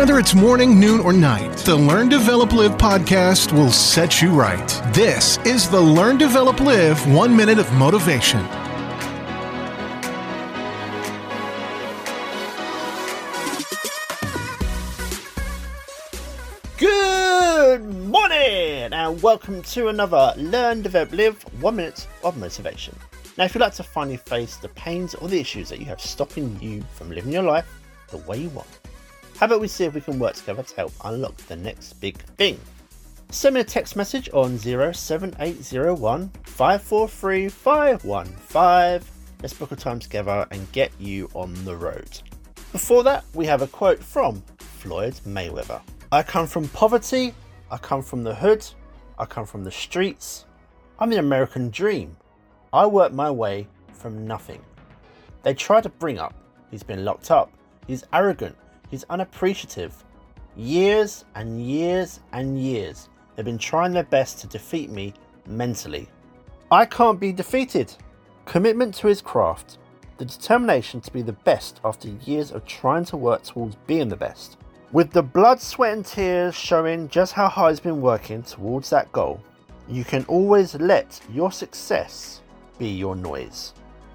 Whether it's morning, noon, or night, the Learn, Develop, Live podcast will set you right. This is the Learn, Develop, Live One Minute of Motivation. Good morning and welcome to another Learn, Develop, Live One Minute of Motivation. Now, if you'd like to finally face the pains or the issues that you have stopping you from living your life the way you want, how about we see if we can work together to help unlock the next big thing? Send me a text message on 07801 543 515. Let's book a time together and get you on the road. Before that, we have a quote from Floyd Mayweather. I come from poverty, I come from the hood, I come from the streets. I'm the American dream. I work my way from nothing. They try to bring up, he's been locked up, he's arrogant, he's unappreciative. Years and years and years, they've been trying their best to defeat me mentally. I can't be defeated. Commitment to his craft, the determination to be the best after years of trying to work towards being the best. With the blood, sweat, and tears showing just how hard he's been working towards that goal, you can always let your success be your noise.